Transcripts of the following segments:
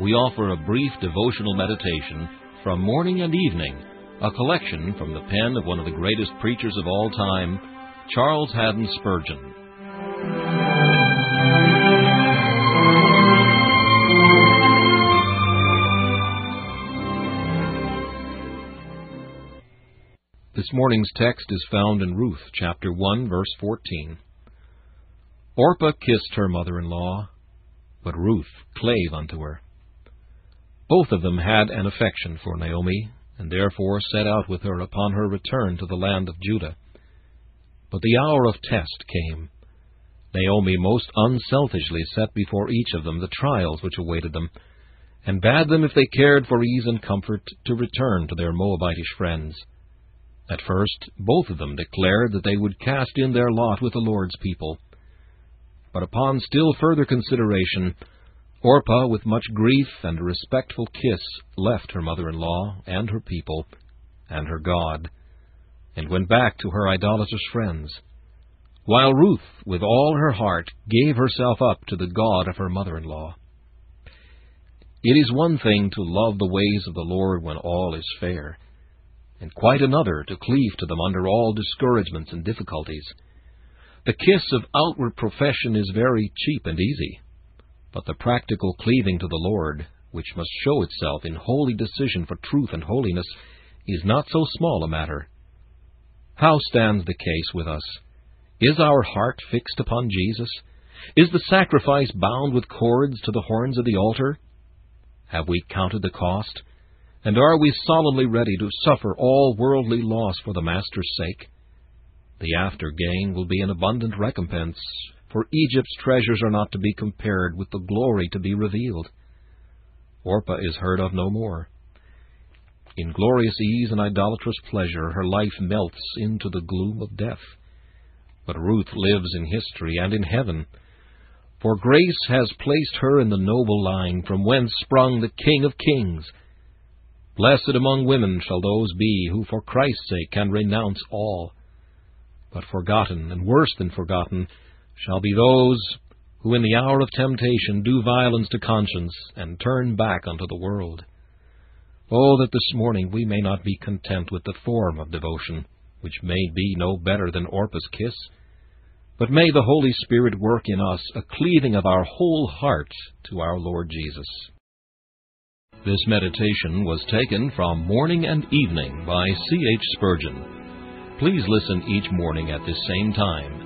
we offer a brief devotional meditation from morning and evening, a collection from the pen of one of the greatest preachers of all time, Charles Haddon Spurgeon. This morning's text is found in Ruth chapter 1 verse 14. Orpah kissed her mother-in-law, but Ruth clave unto her. Both of them had an affection for Naomi, and therefore set out with her upon her return to the land of Judah. But the hour of test came. Naomi most unselfishly set before each of them the trials which awaited them, and bade them, if they cared for ease and comfort, to return to their Moabitish friends. At first, both of them declared that they would cast in their lot with the Lord's people. But upon still further consideration, Orpah, with much grief and a respectful kiss, left her mother-in-law and her people and her God, and went back to her idolatrous friends, while Ruth, with all her heart, gave herself up to the God of her mother-in-law. It is one thing to love the ways of the Lord when all is fair, and quite another to cleave to them under all discouragements and difficulties. The kiss of outward profession is very cheap and easy but the practical cleaving to the Lord, which must show itself in holy decision for truth and holiness, is not so small a matter. How stands the case with us? Is our heart fixed upon Jesus? Is the sacrifice bound with cords to the horns of the altar? Have we counted the cost? And are we solemnly ready to suffer all worldly loss for the Master's sake? The after gain will be an abundant recompense, for Egypt's treasures are not to be compared with the glory to be revealed. Orpah is heard of no more. In glorious ease and idolatrous pleasure, her life melts into the gloom of death. But Ruth lives in history and in heaven, for grace has placed her in the noble line from whence sprung the King of kings. Blessed among women shall those be who for Christ's sake can renounce all. But forgotten, and worse than forgotten, shall be those who in the hour of temptation do violence to conscience and turn back unto the world. Oh, that this morning we may not be content with the form of devotion, which may be no better than Orpah's kiss, but may the Holy Spirit work in us a cleaving of our whole heart to our Lord Jesus. This meditation was taken from Morning and Evening by C. H. Spurgeon. Please listen each morning at this same time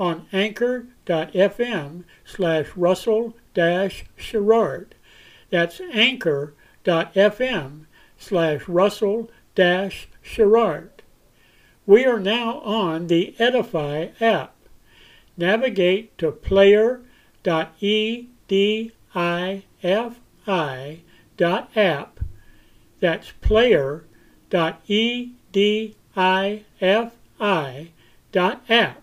on anchor.fm slash russell sherrard. That's anchor.fm slash russell sherrard. We are now on the Edify app. Navigate to player.edifi app. That's player.edifi.app.